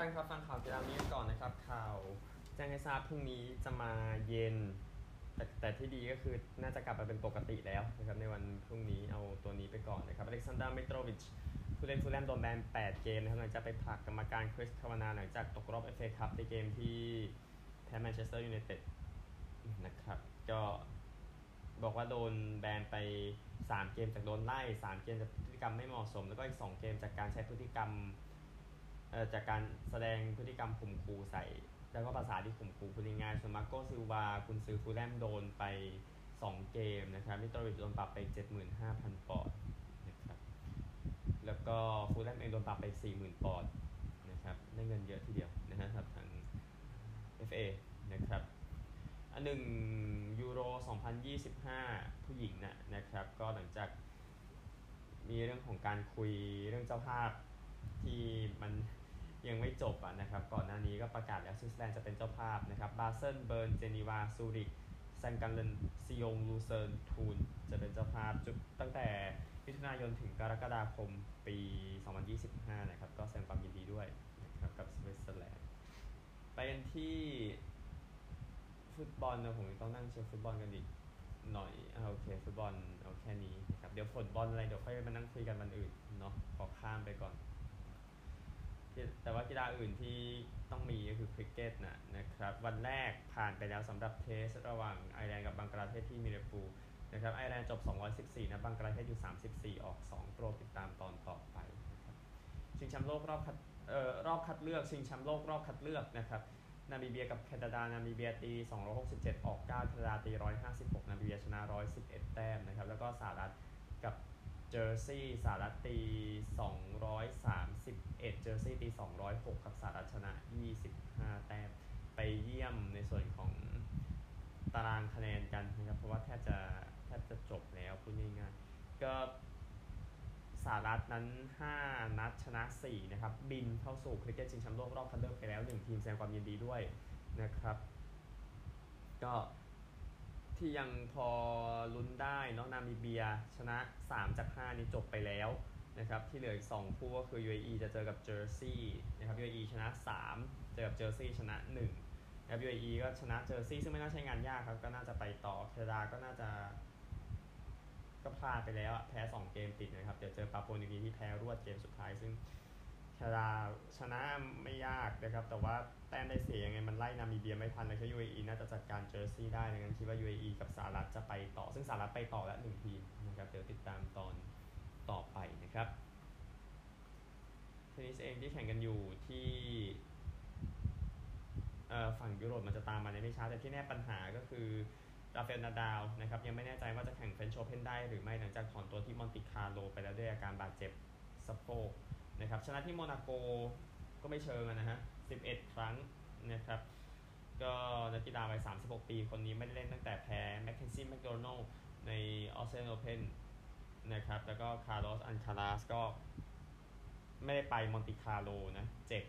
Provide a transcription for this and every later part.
ท่านครับฟังข่าวกีฬานี้ก่อนนะครับ ข่าวแจ้งให้ทราบพรุ่งนี้จะมาเย็น แต่แต่ที่ดีก็คือน่าจะกลับมาเป็นปกติแล้วนะครับในวันพรุ่งนี้เอาตัวนี้ไปก่อนนะครับอเล็กซานดาร์มิโตรวิชผู้เล่นฟูแลมโดนแบน 8 เกมนะครับหลังจากไปผลักกรรมการคริสคาวานาหลังจากตกรอบเอฟเอคัพในเกมที่แพ้แมนเชสเตอร์ยูไนเต็ดนะครับ ก็บอกว่าโดนแบนไป 3 เกมจากโดนไล่ 3 เกมจากพฤติกรรมไม่เหมาะสม แล้วก็อีก 2 เกมจากการใช้พฤติกรรม จากการแสดงพฤติกรรมข่มขู่ใส่ แล้วก็ภาษาที่ข่มขู่พูดง่ายส่วนมาโกซิลวาคุณซื้อฟูลแลมโดนไป 2 เกมนะครับมิโตรวิชโดนปรับไป 75,000 ปอนด์นะครับแล้วก็ฟูลแลมเองโดนปรับไป 40,000 ปอนด์นะครับได้เงินเยอะทีเดียวนะครับทาง FA นะครับอันหนึ่งยูโร 2025 ผู้หญิงนะนะครับ ก็หลังจากมีเรื่องของการคุยเรื่องเจ้าภาพที่มัน ยังไม่จบอะนะครับก่อนหน้านี้ก็ประกาศแล้วสวิตเซอร์แลนด์จะเป็นเจ้าภาพนะครับบาเซิลเบิร์นเจนีวาซูริกแซงต์กาลเลนซิยงลูเซิร์นทูนจะเป็นเจ้าภาพจุดตั้งแต่มิถุนายนถึงกรกฎาคมปี 2025 นะครับ ก็แสดงความยินดีด้วยนะครับกับสวิตเซอร์แลนด์ไปกันที่ฟุตบอลนะผมต้องนั่งเชียร์ฟุตบอลกันอีกหน่อยอ่าโอเคฟุตบอลเอาแค่นี้นะครับเดี๋ยวผลบอลอะไรเดี๋ยวค่อยมานั่งคุยกันวันอื่นเนาะขอข้ามไปก่อน แต่ว่ากีฬาอื่นที่ต้องมีก็คือคริกเก็ตนะนะครับวันแรกผ่านไปแล้วสำหรับ test ระหว่างไอร์แลนด์กับบังกลาเทศที่มีร์ปูร์นะครับไอร์แลนด์จบ 214 นะบังกลาเทศอยู่ 34 ออก 2 โปรดติดตามตอนต่อไปนะครับชิงแชมป์โลกรอบคัดเอ่อรอบคัดเลือกชิงแชมป์โลกรอบคัดเลือกนะครับนามิเบียกับแคนาดา นามิเบียตี 267 ออก 9 แคนาดาตี 156 นามิเบียชนะ 111 แต้มนะครับ แล้วก็สหรัฐกับเจอร์ซีย์สหรัฐตี 231 เจอร์ซีย์ตี 206กับสหรัฐชนะ 25 แต้ม ไปเยี่ยมในส่วนของ ตารางคะแนนกันนะครับ เพราะว่าแทบจะแทบจะจบแล้วพูดง่ายๆก็สหรัฐนั้น 5 นัดชนะ 4 นะครับ บินเข้าสู่คริกเก็ตชิงแชมป์โลกรอบคัดเลือกไปแล้ว 1 ทีมแสดงความยินดีด้วยนะครับ ก็ที่ยังพอลุ้นได้นาะนามิเบียชนะ 3 จาก 5 นี้จบไปแล้วนะครับที่เหลืออีก 2 คู่ก็คือ UAE จะเจอกับเจอร์ซีย์นะครับ UAE ชนะ 3 เจอกับเจอร์ซีย์ชนะ 1 นะครับ UAE ก็ชนะเจอร์ซีย์ซึ่งไม่น่าใช่งานยากครับ ก็น่าจะไปต่อแคนาดาก็น่าจะ ก็พลาดไปแล้วอะแพ้ 2 เกมติดนะครับ เดี๋ยวเจอปาโปนิวกีที่แพ้รวดเกมสุดท้าย ซึ่งแคนาดาชนะไม่ยากนะครับ แต่ว่าแต้มได้เสียยังไงมันไล่นามิเบียไม่ทันเลยแค่ UAE น่าจะจัดการเจอซีได้ดังนั้นคิดว่า UAE กับสหรัฐจะไปต่อ ซึ่งสหรัฐไปต่อแล้วหนึ่งทีมนะครับ เดี๋ยวติดตามตอนต่อไปนะครับเทนนิสเองที่แข่งกันอยู่ที่ ฝั่งยุโรปมันจะตามมาในไม่ช้า แต่ที่แน่ปัญหาก็คือราฟาเอลนาดาลนะครับยังไม่แน่ใจว่าจะแข่งเฟรนช์โอเพนได้หรือไม่หลังจากถอนตัวที่มอนติคาร์โลไปแล้วด้วยอาการบาดเจ็บสะโพกนะครับชนะที่โมนาโกก็ไม่เชิงนะฮะ 11 ครั้งนะครับก็นักกีฬาวัย 36 ปี คนนี้ไม่ได้เล่นตั้งแต่แพ้แมคเคนซี่แมคโดนัลด์ในออสเตรเลียนโอเพนนะครับแล้วก็คาร์ลอสอัลคาราซก็ไม่ได้ไปมอนติคาร์โลนะเจ็บ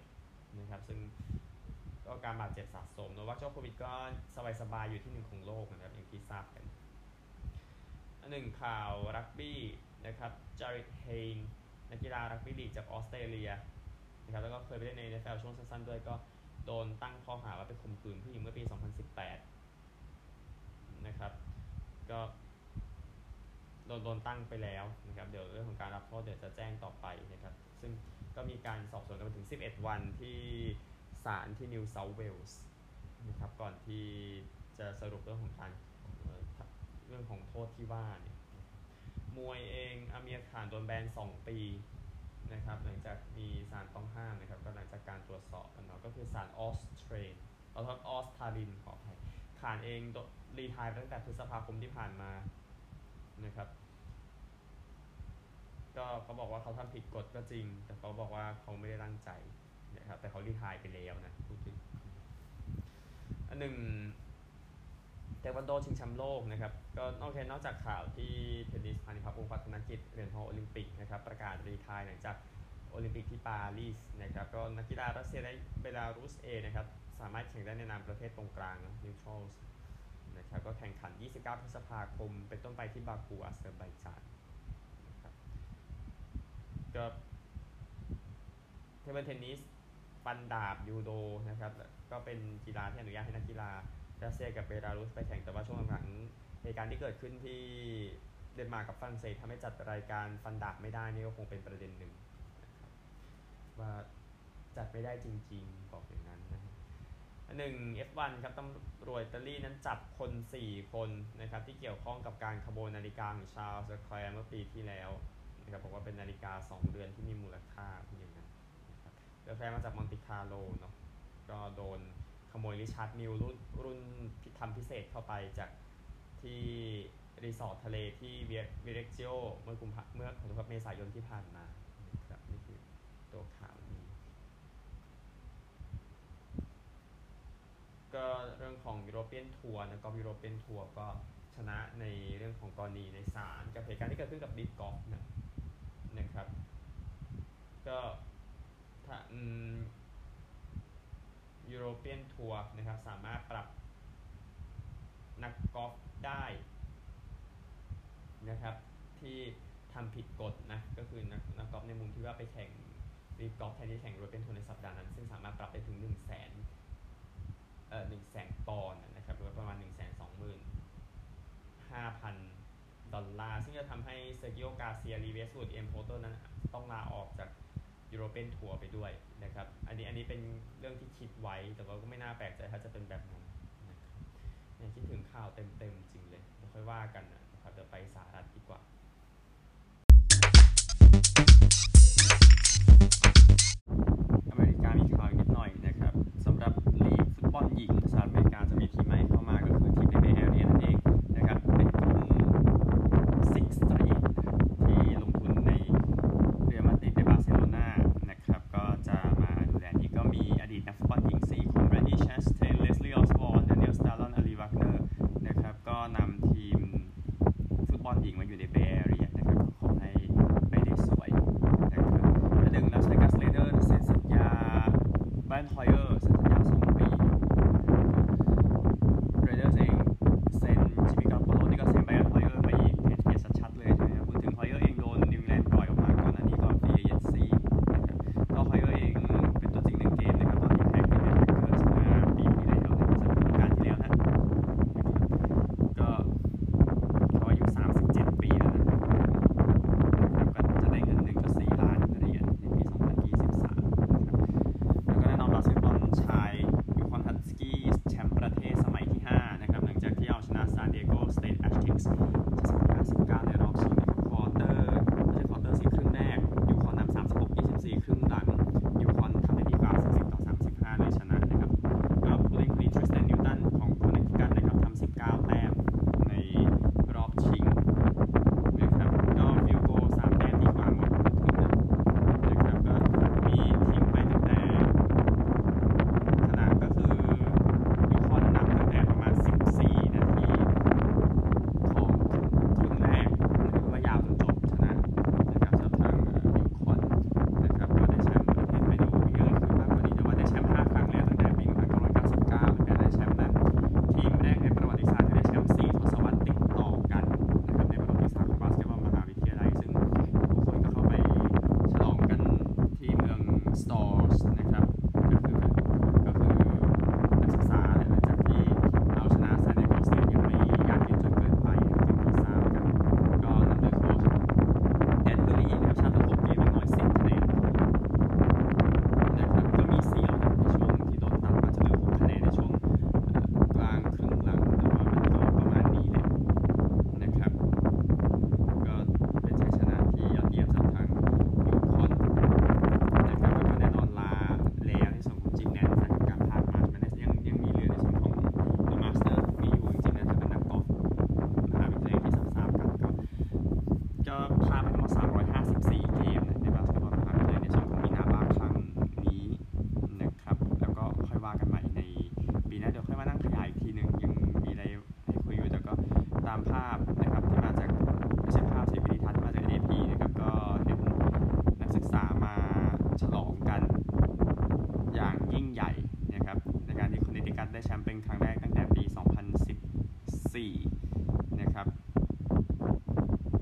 นะครับซึ่ง ก็การบาดเจ็บสะสมโนวัคโจโควิดก็สบายๆอยู่ที่หนึ่งของโลกนะครับอย่างที่ทราบกันอันหนึ่งข่าวรักบี้นะครับจาริดเฮนนักกีฬารักบี้ลีกจากออสเตรเลียนะครับแล้วก็เคยไปเล่นใน NFL ช่วงสั้นๆด้วยก็โดนตั้งข้อหาว่าไปข่มขืนผู้หญิงเมื่อปี 2018 นะครับก็โดนโดนตั้งไปแล้วนะครับเดี๋ยวเรื่องของการรับโทษเดี๋ยวจะแจ้งต่อไปนะครับซึ่งก็มีการสอบสวนกันมาถึง 11 วันที่ ศาลที่นิวเซาท์เวลส์นะครับก่อนที่จะสรุปเรื่องของการเรื่องของโทษที่ว่าเนี่ยมวยเองอาเมียร์ข่านโดนแบน 2 ปีนะครับหลังจากมีสารต้องห้ามนะครับก็หลังจากการตรวจสอบกันเนาะก็คือสารออสเทรนออส ostarine ขออภัยข่านเอง retire ตั้งแต่พฤษภาคมที่ผ่านมานะครับก็เขาบอกว่าเขาทำผิดกฎก็จริง แต่เขาบอกว่าเขาไม่ได้ตั้งใจ นะครับแต่เขารีทายไปแล้วนะพูดถึงอันหนึ่งเทควันโดชิงแชมป์โลกนะครับก็โอเคนอกจากข่าวที่เทนนิสพานิพักวงพัฒนกิจเหรียญทองโอลิมปิกนะครับประกาศรีทายหลังจากโอลิมปิกที่ปารีสนะครับก็นักกีฬารัสเซียและเบลารุสเอนะครับสามารถแข่งได้ในนามประเทศตรงกลางneutral นะครับก็แข่งขัน 29 พฤษภาคม เป็นต้นไปที่บาคูอาเซอร์ไบจานนะครับก็ table tennis ฟันดาบยูโดนะครับก็เป็นกีฬาที่อนุญาตให้นักกีฬารัสเซียกับเบลารุสไปแข่งแต่ว่าช่วงหลังเหตุการณ์ที่เกิดขึ้นที่เดนมาร์กกับฝรั่งเศสทำให้จัดรายการฟันดาบไม่ได้นี่ก็คงเป็นประเด็นหนึ่งว่าจัดไม่ได้จริง ๆ บอกอย่างนั้นนะหนึ่ง F1 ครับตำรวจอิตาลีนั้นจับคน 4 คนนะครับที่เกี่ยวข้องกับการขโมยนาฬิกาของชาลส์แคลร์เมื่อปีที่แล้วนะครับบอกว่าเป็นนาฬิกา 2เดือนที่มีมูลค่าเพียงนั้น เรือแฟร์มาจากมอนติคาร์โลเนาะก็โดนขโมยริชาร์ดมิลรุ่นรุ่นพิธำพิเศษเข้าไปจากที่รีสอร์ททะเลที่เวียเวร็กซิโอเมื่อกุมภาเมื่อขอโทษเมษายนที่ผ่านมาครับนี่คือตัวข่าวนี้ก็เรื่องของยูโรเปียนทัวร์นะก็ยูโรเปียนทัวร์ก็ชนะในเรื่องของกรณีในศาลกับเหตุการณ์ที่เกิดขึ้นกับลิฟกอล์ฟนะนะครับ ก็ ยูโรเปียนทัวร์นะครับ สามารถปรับนักกอล์ฟได้นะครับ ที่ทำผิดกฎนะ ก็คือนักนักกอล์ฟในมุมที่ว่าไปแข่งรีกอล์ฟแทนที่แข่งรถเป็นทุนในสัปดาห์นั้น ซึ่งสามารถปรับได้ถึง1นึ่งแสนเอ่อหนึ่งแสนปอนด์นะครับ หรือประมาณ1นึ่งแสนสองหมื่นห้าพันดอลลาร์ ซึ่งจะทำให้เซอร์กิโอกาเซียรีเวสวูดเอ็มโพเตอร์นั้นต้องลาออกจาก ยูโรเปียนทัวร์ไปด้วยนะครับ อันนี้อันนี้เป็นเรื่องที่คิดไว้ แต่ว่าก็ไม่น่าแปลกใจถ้าจะเป็นแบบนั้นนะครับคิดถึงข่าวเต็มๆจริงเลยไม่ค่อยว่ากันนะครับเดี๋ยวไปสหรัฐดีกว่า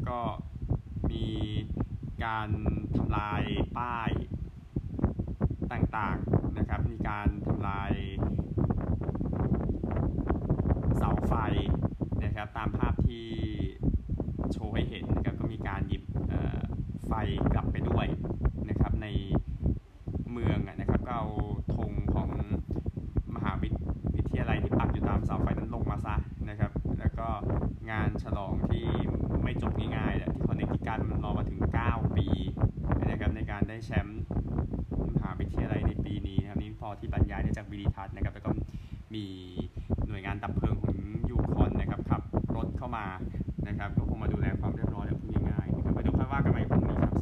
ก็มีการทำลายป้ายต่างๆนะครับ มีการทำลายเสาไฟนะครับ ตามภาพที่โชว์ให้เห็นนะครับก็มีการหยิบไฟ พอที่บรรยายได้จากวิริทัศน์นะครับแล้วก็มีหน่วยงานดับเพลิงของยูคอนนะครับขับรถเข้ามานะครับก็คงมาดูแลความเรียบร้อยและพูดง่ายๆนะครับไปดูค่อยว่ากันใหม่พรุ่งนี้ครับ